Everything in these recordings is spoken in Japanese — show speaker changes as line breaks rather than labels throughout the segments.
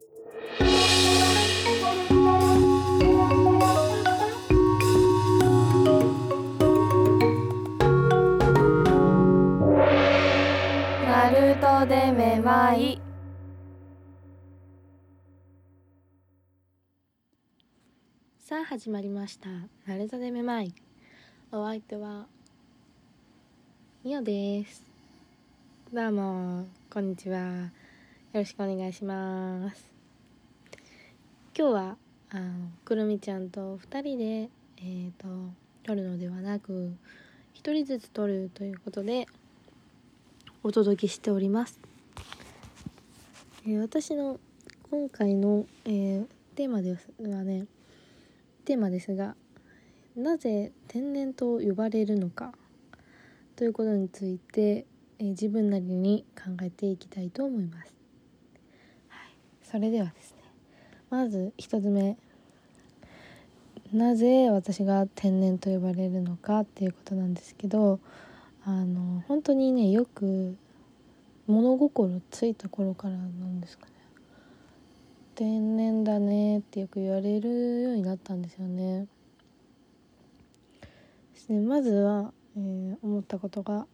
ナルトでめまい。
さあ始まりました「ナルトでめまい」お相手はみおです。どうもこんにちは。よろしくお願いします。今日はあのくるみちゃんと2人でえっ、ー、と撮るのではなく1人ずつ撮るということでお届けしております、えー私の今回の、えーテーマですはねテーマですがなぜ天然と呼ばれるのかということについて、えー自分なりに考えていきたいと思います、はい、それではですね。まず一つ目なぜ私が天然と呼ばれるのかっていうことなんですけどあの本当にねよく物心ついた頃からなんですかね天然だねってよく言われるようになったんですよね。でまずは、えー思ったことが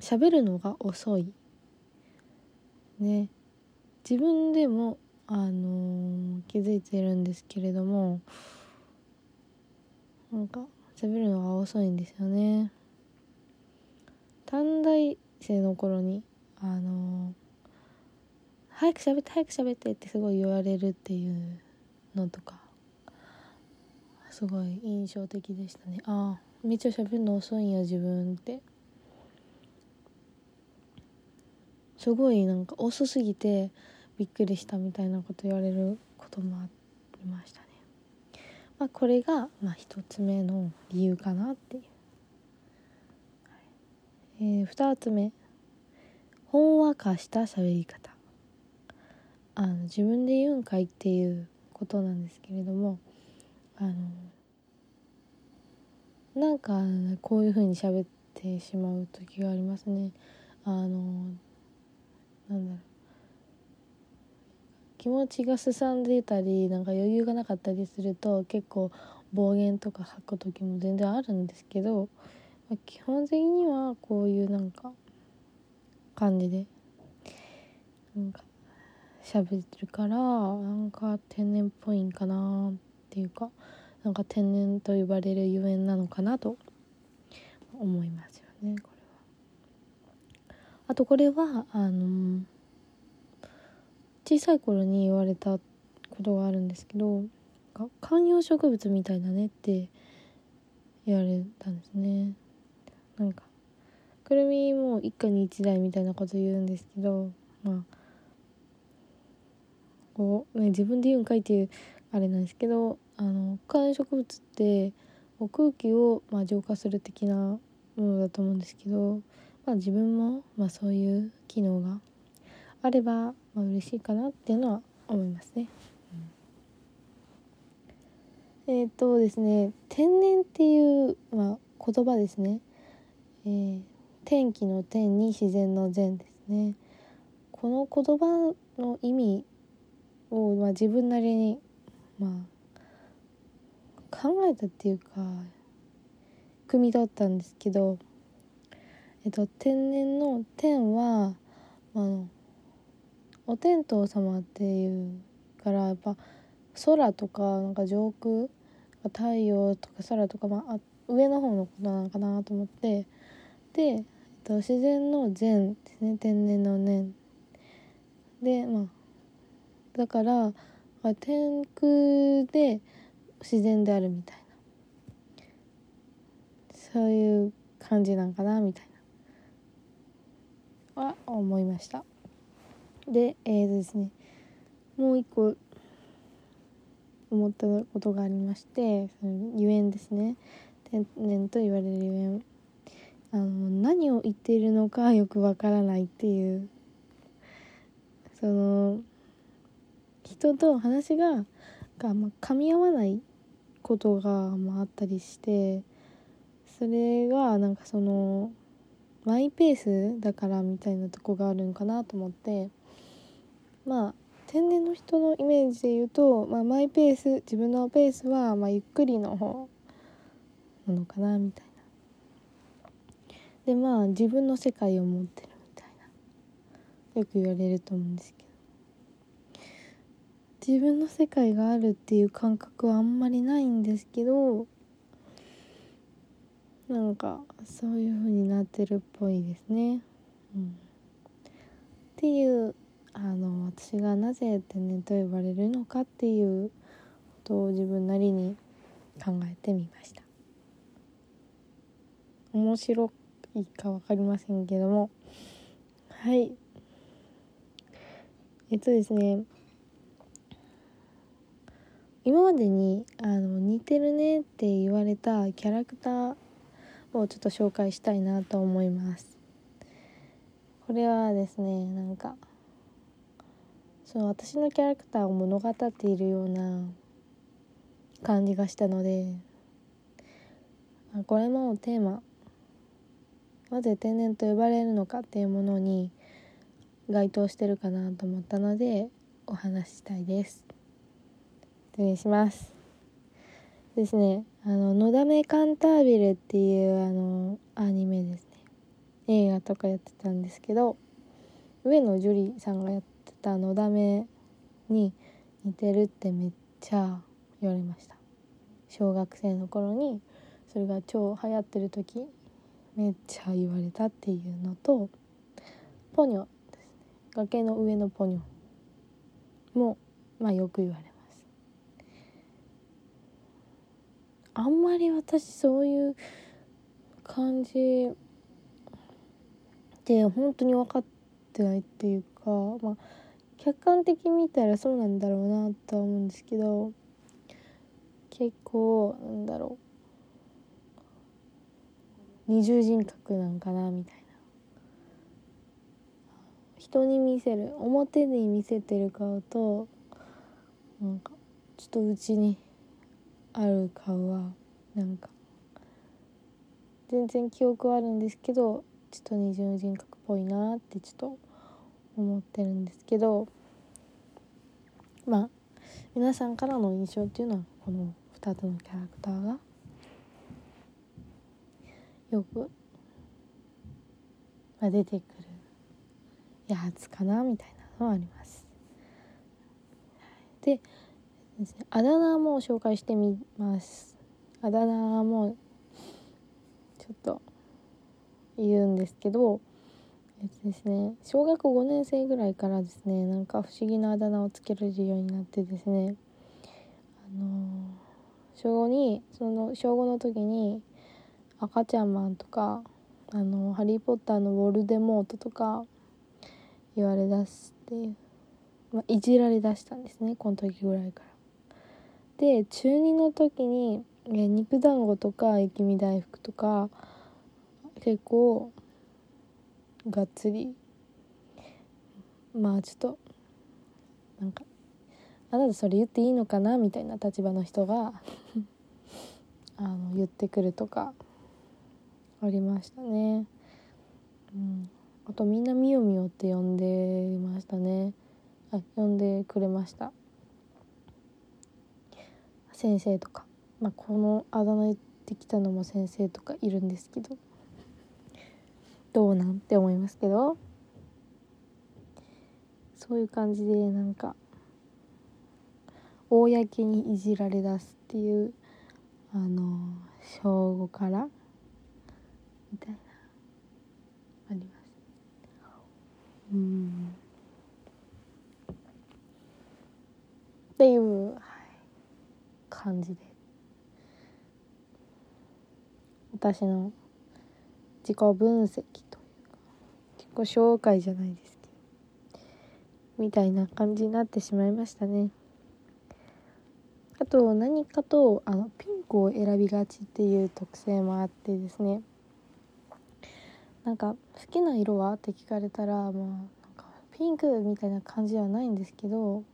喋るのが遅い。ね自分でも、あのー気づいているんですけれどもなんか喋るのが遅いんですよね。短大生の頃にあの早く喋って早く喋ってってすごい言われるっていうのとかすごい印象的でしたねああめっちゃ喋るの遅いんや自分ってすごいなんか遅すぎてびっくりしたみたいなこと言われることもありましたね。まあこれがまあ一つ目の理由かなっていう。えー、2つ目。ほんわかした喋り方。あの自分で言うんかいっていうことなんですけれども。あのなんかこういう風に喋ってしまう時がありますね。あのなんだろう。気持ちがすさんでたりなんか余裕がなかったりすると結構暴言とか吐く時も全然あるんですけどまあ基本的にはこういうなんか感じでなんか喋ってるからなんか天然っぽいんかなっていうかなんか天然と呼ばれるゆえんなのかなと思いますよねこれは。あとこれはあの小さい頃に言われたことがあるんですけど観葉植物みたいだねって言われたんですね。なんかくるみも一家に一台みたいなこと言うんですけどまあこう、ね、自分で言うんかいっていうあれなんですけどあの観葉植物ってこう空気を、まあ、浄化する的なものだと思うんですけど、まあ、自分も、まあ、そういう機能があれば、まあ嬉しいかなっていうのは思いますね。えっ、とですね天然っていう、まあ、言葉ですね。えー天気の天に自然の善ですねこの言葉の意味を、まあ、自分なりに、まあ、考えたっていうか汲み取ったんですけど、えっと、天然の天は、まあ、お天道様っていうからやっぱ空とかなんか上空太陽とか空とか、まあ、上の方のことなのかなと思ってで、えっと、自然の善ですね。天然の念。でまあだから天空で自然であるみたいな。そういう感じなんかなみたいな。は思いました。でえーとですねもう一個思ったことがありましてそのゆえんですね。天然と言われるゆえん。あの何を言っているのか よくわからないっていう。その人と話がが、まあ、噛み合わないことが、まあ、あったりしてそれがなんかそのマイペースだからみたいなとこがあるんかなと思って。まあ天然の人のイメージで言うと、まあ、マイペース自分のペースはまあゆっくりの方なのかなみたいな。でまあ自分の世界を持ってるみたいな。よく言われると思うんですけど。自分の世界があるっていう感覚はあんまりないんですけどなんかそういう風になってるっぽいですね。うん、っていうあの私がなぜ天然と呼ばれるのかっていうことを自分なりに考えてみました。面白いか分かりませんけども。はい。えっとですね。今までにあの似てるねって言われたキャラクターをちょっと紹介したいなと思います。これはですねなんかその私のキャラクターを物語っているような感じがしたのでこれもテーマ。なぜ天然と呼ばれるのかっていうものに該当してるかなと思ったのでお話ししたいです。失礼します。ですねあの「のだめカンタービレ」っていうあのアニメですね。映画とかやってたんですけど上野樹里さんがやってた「のだめ」に似てるってめっちゃ言われました。小学生の頃にそれが超流行ってる時めっちゃ言われたっていうのとポニョです。ね崖の上のポニョもまあよく言われます。あんまり私そういう感じで本当に分かってないっていうかまあ客観的に見たらそうなんだろうなとは思うんですけど結構なんだろう。二重人格なんかなみたいな。人に見せる表に見せてる顔となんかちょっとうちにある顔はなんか全然記憶はあるんですけどちょっと二重人格っぽいなってちょっと思ってるんですけどまあ皆さんからの印象っていうのはこの2つのキャラクターがよく、まあ、出てくるやつかなみたいなのはあります。でですねあだ名も紹介してみますあだ名もちょっと言うんですけどえっとですね小学5年生ぐらいからですねなんか不思議なあだ名をつけられるようになってですねあの小5にその小5の時に赤ちゃんマンとかあのハリー・ポッターのウォルデモートとか言われだして、まあ、いじられだしたんですねこの時ぐらいから。で中2の時に肉団子とか雪見大福とか結構がっつりまあちょっとなんかあなたそれ言っていいのかなみたいな立場の人が あの言ってくるとかありましたね。うん、あとみんなみよみよって呼んでましたね。あ呼んでくれました。先生とか、まあ、このあだ名言ってきたのも先生とかいるんですけどどうなんて思いますけど。そういう感じでなんか公にいじられだすっていうあの小5からみたいなあります。うん。っていう感じで。私の自己分析というか自己紹介じゃないですけどみたいな感じになってしまいましたね。あと何かとあのピンクを選びがちっていう特性もあってですね。なんか好きな色はって聞かれたらまあなんかピンクみたいな感じではないんですけど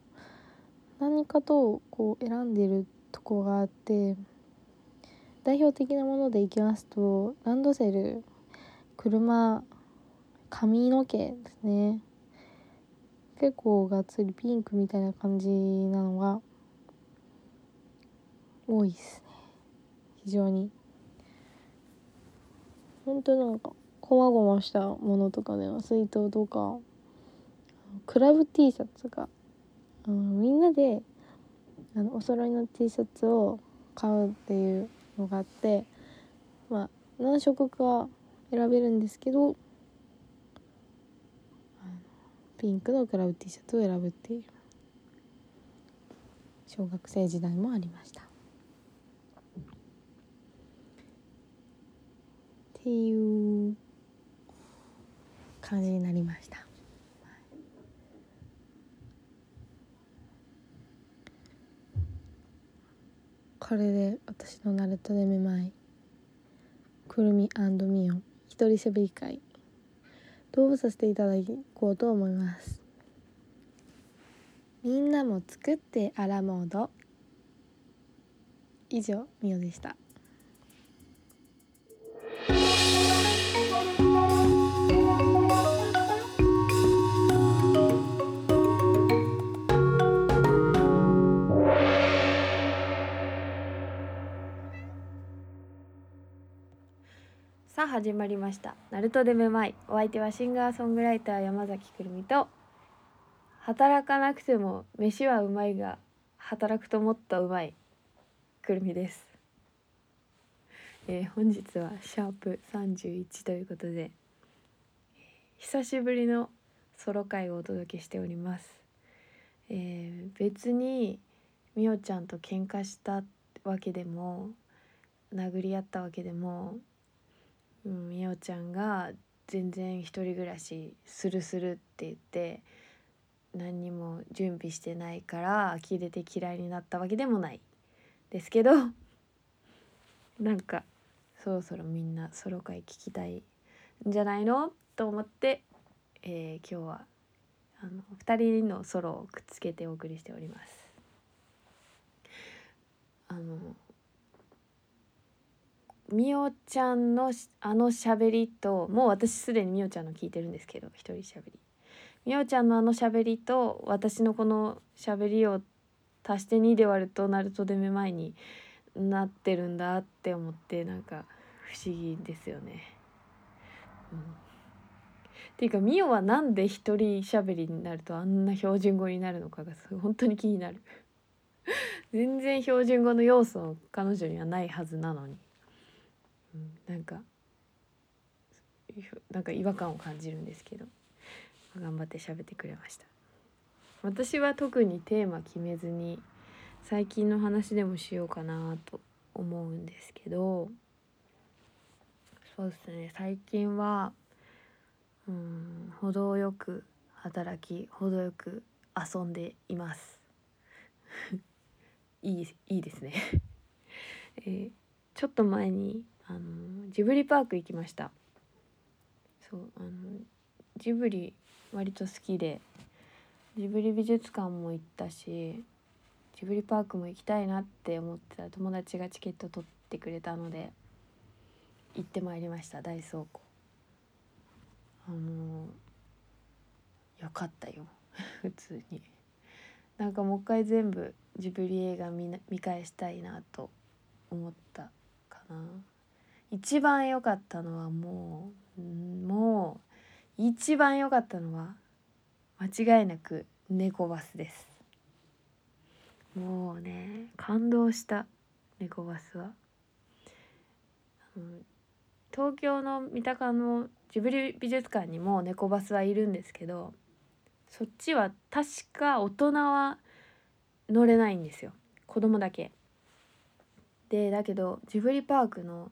何かとこう選んでるとこがあって代表的なものでいきますとランドセル車髪の毛ですね。結構がっつりピンクみたいな感じなのが多いですね。非常に。本当なんかこまごましたものとかでは水筒とかクラブ T シャツが、うん、みんなであのお揃いの T シャツを買うっていうのがあってまあ何色か選べるんですけどピンクのクラブ T シャツを選ぶっていう小学生時代もありました。っていう感じになりました。これで私のナルトでめまいくるみミオン一人しゃべり会。どうさせていただこうと思います。みんなも作ってアラモード。以上みおでした。
始まりました。ナルトでめまい。お相手はシンガーソングライター山崎くるみと働かなくても飯はうまいが働くともっとうまいくるみです。えー、本日はシャープ31ということで久しぶりのソロ回をお届けしております、えー、別にみおちゃんと喧嘩したわけでも殴り合ったわけでもうん、みおちゃんが全然一人暮らしするするって言って何にも準備してないから呆れて嫌いになったわけでもないですけど なんかそろそろみんなソロ会聞きたいんじゃないの？と思って、えー、今日はあの2人のソロをくっつけてお送りしております。あのみおちゃんのあのしゃべりともう私すでにみおちゃんの聞いてるんですけど一人しゃべりみおちゃんのあのしゃべりと私のこのしゃべりを足して2で割るとナルトでめまいになってるんだって思ってなんか不思議ですよね。うん、っていうかみおはなんで一人しゃべりになるとあんな標準語になるのかが本当に気になる。全然標準語の要素彼女にはないはずなのに。うん、なんかなんか違和感を感じるんですけど頑張って喋ってくれました。私は特にテーマ決めずに最近の話でもしようかなと思うんですけどそうですね。最近はうん程よく働き程よく遊んでいます。いいいいですね。えー、ちょっと前にあのジブリパーク行きました。そうあのジブリ割と好きでジブリ美術館も行ったしジブリパークも行きたいなって思ってた友達がチケット取ってくれたので行ってまいりました大倉庫。あのよかったよ 普通に。なんかもう一回全部ジブリ映画見見返したいなと思ったかな。一番良かったのはもうもう一番良かったのは間違いなく猫バスです。もうね感動した猫バスは。東京の三鷹のジブリ美術館にも猫バスはいるんですけどそっちは確か大人は乗れないんですよ。子供だけでだけどジブリパークの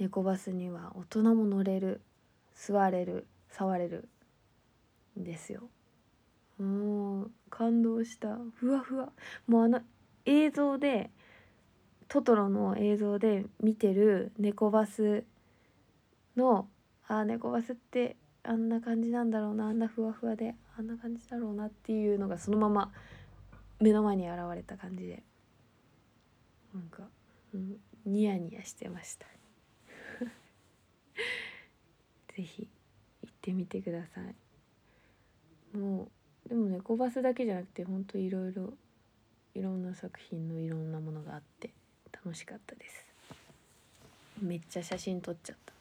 猫バスには大人も乗れる座れる触れるんですよ。もう感動した。ふわふわ。もうあの映像でトトロの映像で見てる猫バスのあ猫バスってあんな感じなんだろうなあんなふわふわであんな感じだろうなっていうのがそのまま目の前に現れた感じでなんか、うん、ニヤニヤしてました。是非行ってみてください。もうでもねコバスだけじゃなくてほんといろいろいろんな作品のいろんなものがあって楽しかったです。めっちゃ写真撮っちゃった。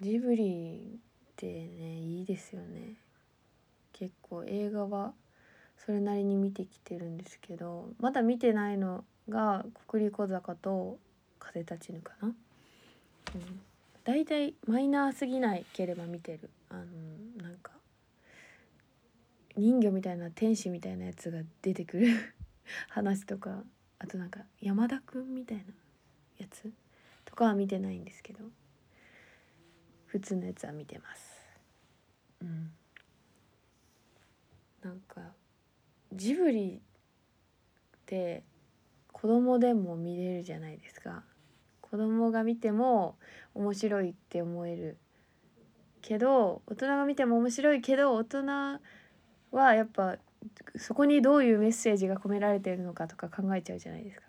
ジブリってねいいですよね。結構映画はそれなりに見てきてるんですけどまだ見てないのが「国立小坂」と「風立ちぬ」かな、うん、だいたいマイナーすぎないければ見てる。あのなんか人魚みたいな天使みたいなやつが出てくる。話とか。あとなんか山田くんみたいなやつとかは見てないんですけど。普通のやつは見てます。うん。なんかジブリって子供でも見れるじゃないですか。子供が見ても面白いって思えるけど大人が見ても面白いけど大人はやっぱそこにどういうメッセージが込められてるのかとか考えちゃうじゃないですか。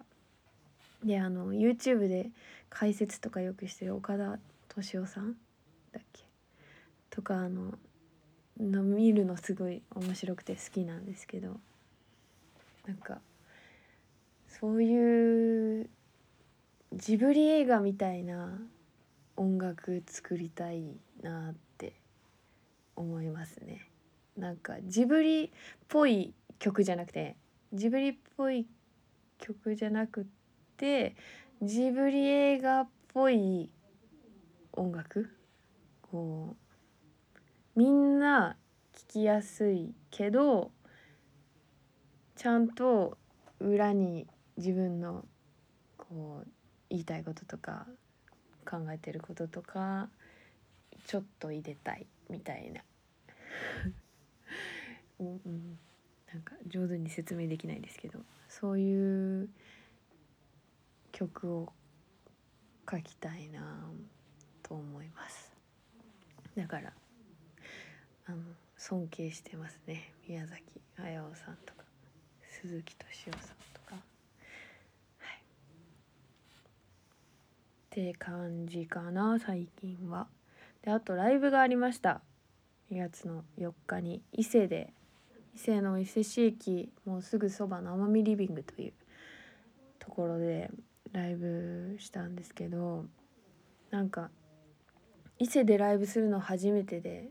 であの YouTube で解説とかよくしてる岡田敏夫さんだっけ？とかあのの見るのすごい面白くて好きなんですけどなんかそういうジブリ映画みたいな音楽作りたいなって思いますね。なんかジブリっぽい曲じゃなくてジブリっぽい曲じゃなくてジブリ映画っぽい音楽？こうみんな聴きやすいけどちゃんと裏に自分のこう言いたいこととか考えてることとかちょっと入れたいみたいな。うん、なんか上手に説明できないですけどそういう曲を書きたいなと思います。だからあの尊敬してますね。宮崎駿さんとか鈴木敏夫さんとかはいって感じかな最近は。であとライブがありました。2月の4日に。伊勢で。伊勢の伊勢市駅もうすぐそばの奄美リビングというところでライブしたんですけどなんか伊勢でライブするの初めてで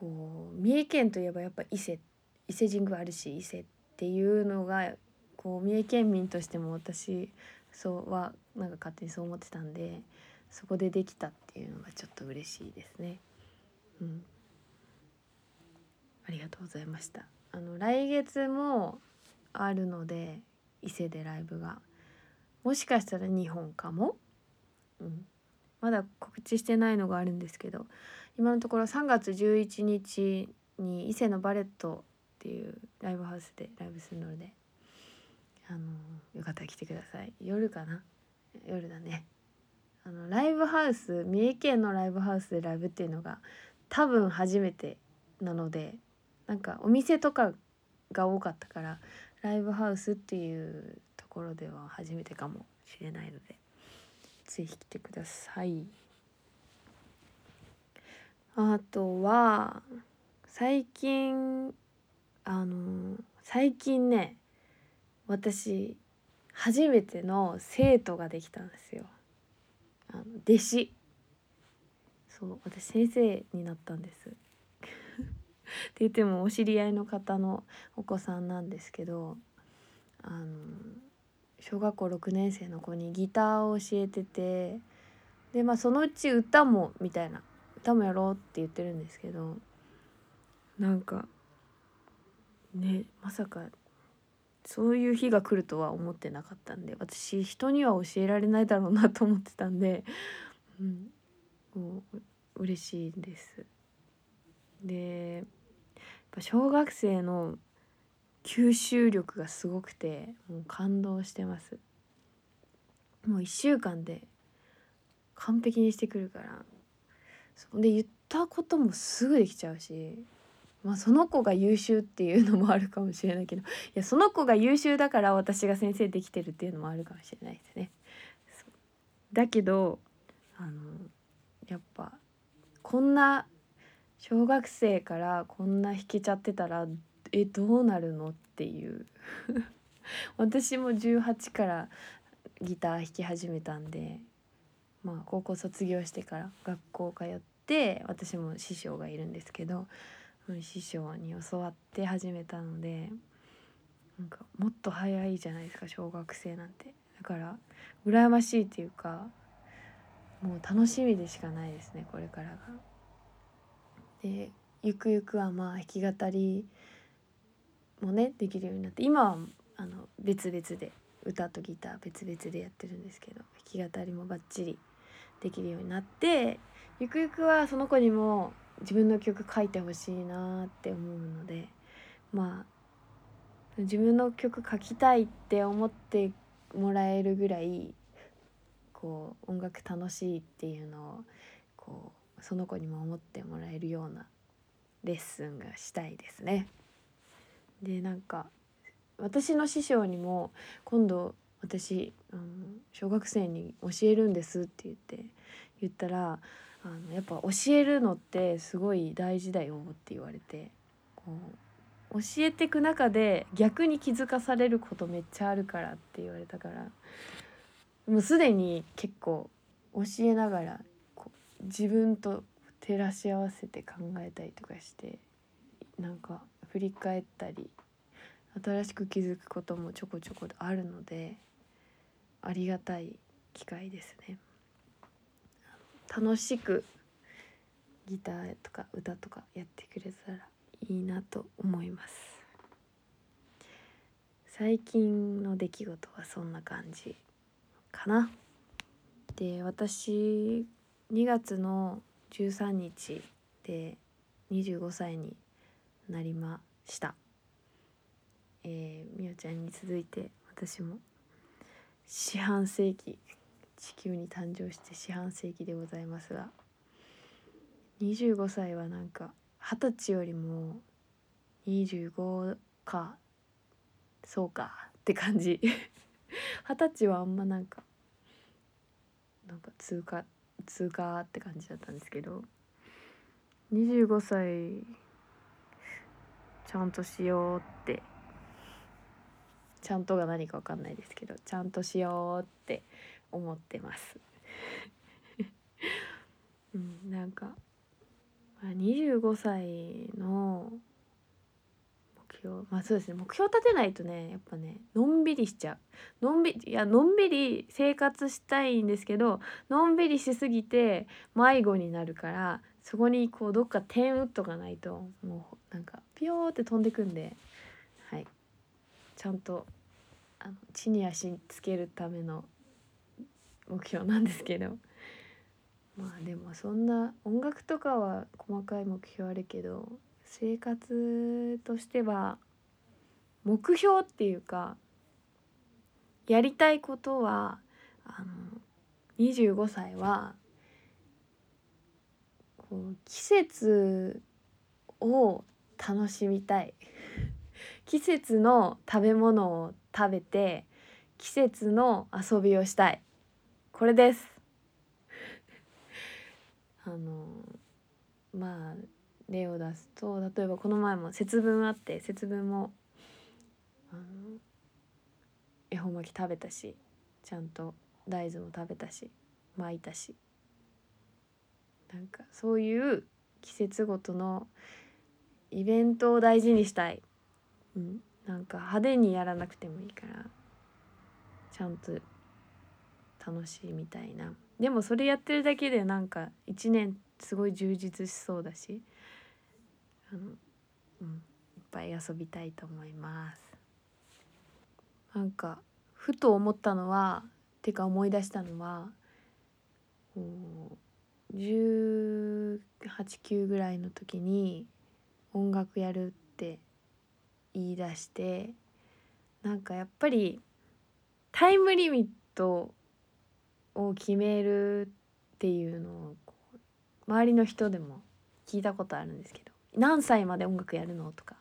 こう三重県といえばやっぱ伊勢。伊勢神宮あるし伊勢っていうのがこう三重県民としても私そうはなんか勝手にそう思ってたんでそこでできたっていうのがちょっと嬉しいですね。うん。ありがとうございました。あの来月もあるので伊勢でライブが。もしかしたら2本かも、うん、まだ告知してないのがあるんですけど今のところ3月11日に伊勢のバレットっていうライブハウスでライブするのであのよかったら来てください。夜かな？夜だね。あのライブハウス三重県のライブハウスでライブっていうのが多分初めてなのでなんかお店とかが多かったからライブハウスっていうところでは初めてかもしれないので是非来てください。あとは最近あの最近ね私初めての生徒ができたんですよ。あの弟子そう私先生になったんです って言ってもお知り合いの方のお子さんなんですけどあの小学校6年生の子にギターを教えててでまあそのうち歌もみたいな歌もやろうって言ってるんですけどなんかねまさかそういう日が来るとは思ってなかったんで私人には教えられないだろうなと思ってたんで、うん、もう嬉しいです。でぱ小学生の吸収力がすごくてもう感動してますもう1週間で完璧にしてくるからで言ったこともすぐできちゃうしまあその子が優秀っていうのもあるかもしれないけどいやその子が優秀だから私が先生できてるっていうのもあるかもしれないですね。だけどあのやっぱこんな小学生からこんな弾けちゃってたらえどうなるのっていう 私も18からギター弾き始めたんでまあ高校卒業してから学校通って私も師匠がいるんですけど師匠に教わって始めたのでなんかもっと早いじゃないですか小学生なんてだから羨ましいっていうかもう楽しみでしかないですねこれからが。でゆくゆくはまあ弾き語りもねできるようになって今はあの別々で歌とギター別々でやってるんですけど弾き語りもバッチリできるようになってゆくゆくはその子にも自分の曲書いてほしいなって思うのでまあ自分の曲書きたいって思ってもらえるぐらいこう音楽楽しいっていうのをこうその子にも思ってもらえるようなレッスンがしたいですね。でなんか私の師匠にも今度私あの小学生に教えるんですって言って言ったらあのやっぱ教えるのってすごい大事だよって言われてこう教えてく中で逆に気づかされることめっちゃあるからって言われたからもうすでに結構教えながらこう自分と照らし合わせて考えたりとかしてなんか振り返ったり新しく気づくこともちょこちょこあるのでありがたい機会ですね。楽しくギターとか歌とかやってくれたらいいなと思います。最近の出来事はそんな感じかな。で私2月の13日で25歳になりました。えー、みおちゃんに続いて私も四半世紀地球に誕生して四半世紀でございますが25歳はなんか二十歳よりも25かそうかって感じ。二十歳はあんまなんかなんか通過通過って感じだったんですけど25歳ちゃんとしようってちゃんとが何か分かんないですけどちゃんとしようって思ってます。うんなんか25歳の目標まあそうですね。目標立てないとねやっぱねのんびりしちゃう。のんびりいやのんびり生活したいんですけどのんびりしすぎて迷子になるからそこにこうどっか点打っとかないともうなんかピヨーって飛んでくんではい。ちゃんとあの地に足つけるための目標なんですけど。まあでもそんな音楽とかは細かい目標あるけど生活としては目標っていうかやりたいことはあの25歳はこう季節を楽しみたい。季節の食べ物を食べて季節の遊びをしたい。これです。あのまあ例を出すと例えばこの前も節分あって節分も恵方巻き食べたしちゃんと大豆も食べたし巻いたしなんかそういう季節ごとのイベントを大事にしたい、うん、なんか派手にやらなくてもいいからちゃんと楽しいみたいな。でもそれやってるだけでなんか一年すごい充実しそうだし。あの、うん、いっぱい遊びたいと思います。なんかふと思ったのはてか思い出したのは189ぐらいの時に音楽やるって言い出してなんかやっぱりタイムリミットを決めるっていうのを周りの人でも聞いたことあるんですけど何歳まで音楽やるの？とか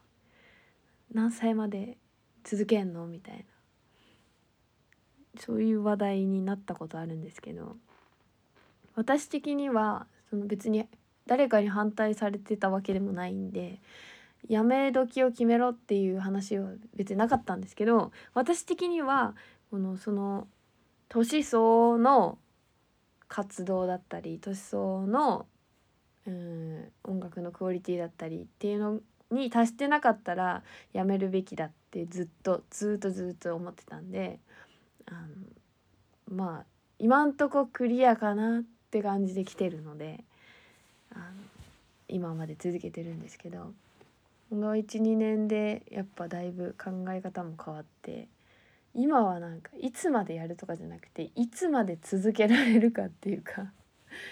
何歳まで続けんの？みたいなそういう話題になったことあるんですけど私的にはその別に誰かに反対されてたわけでもないんでやめ時を決めろっていう話は別になかったんですけど私的にはこのその年相の活動だったり年相のうん音楽のクオリティだったりっていうのに達してなかったらやめるべきだってずっとずっとずっと思ってたんであのまあ今んとこクリアかなって感じで来てるのであの今まで続けてるんですけどこの12年でやっぱだいぶ考え方も変わって今はなんかいつまでやるとかじゃなくていつまで続けられるかっていうか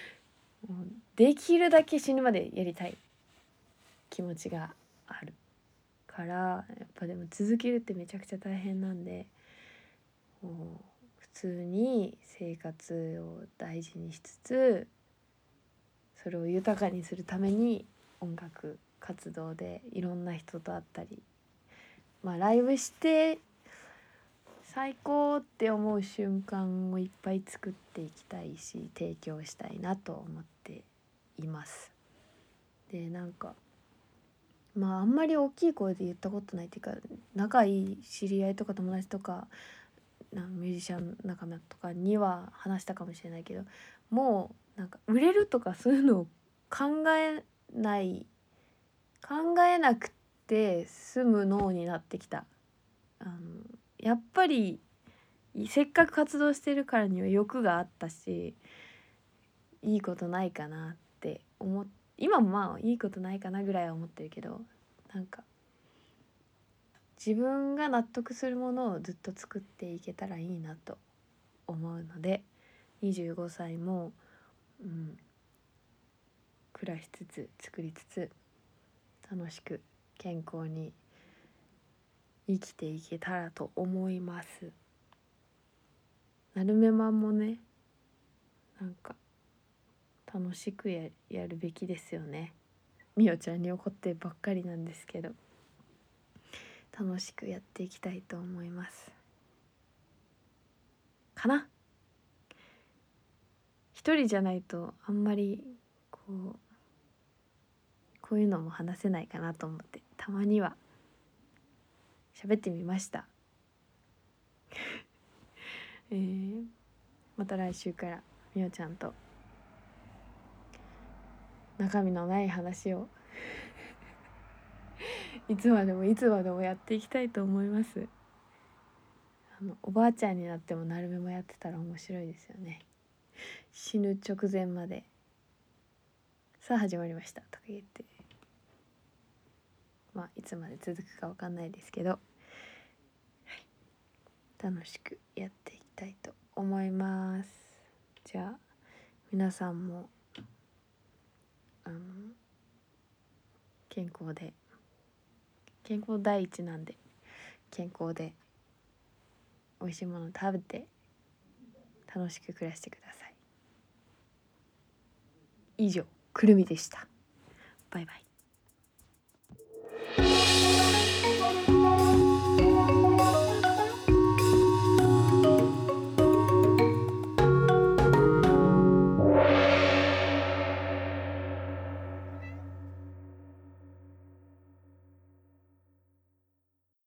もうできるだけ死ぬまでやりたい気持ちがあるからやっぱでも続けるってめちゃくちゃ大変なんで普通に生活を大事にしつつそれを豊かにするために音楽活動でいろんな人と会ったりまあライブして最高って思う瞬間をいっぱい作っていきたいし提供したいなと思っています。でなんかまああんまり大きい声で言ったことないっていうか仲いい知り合いとか友達とかなミュージシャン仲間とかには話したかもしれないけどもうなんか売れるとかそういうのを考えない考えなくて済む脳になってきた。あのやっぱりせっかく活動してるからには欲があったしいいことないかなって思っ今もまあいいことないかなぐらいは思ってるけどなんか自分が納得するものをずっと作っていけたらいいなと思うので25歳も、うん、暮らしつつ作りつつ楽しく健康に生きていけたらと思います。なるめまんもねなんか楽しくややるべきですよね。みおちゃんに怒ってばっかりなんですけど楽しくやっていきたいと思います。かな？一人じゃないとあんまりこうこういうのも話せないかなと思ってたまには喋ってみました。えー、また来週からみおちゃんと中身のない話を いつまでもいつまでもやっていきたいと思います。あのおばあちゃんになってもなるべもやってたら面白いですよね。死ぬ直前まで。さあ始まりました。とか言って。まあいつまで続くかわかんないですけど、はい、楽しくやっていきたいと思います。じゃあ皆さんもあの健康で健康第一なんで健康で美味しいもの食べて楽しく暮らしてください。以上くるみでした。バイバイ。Música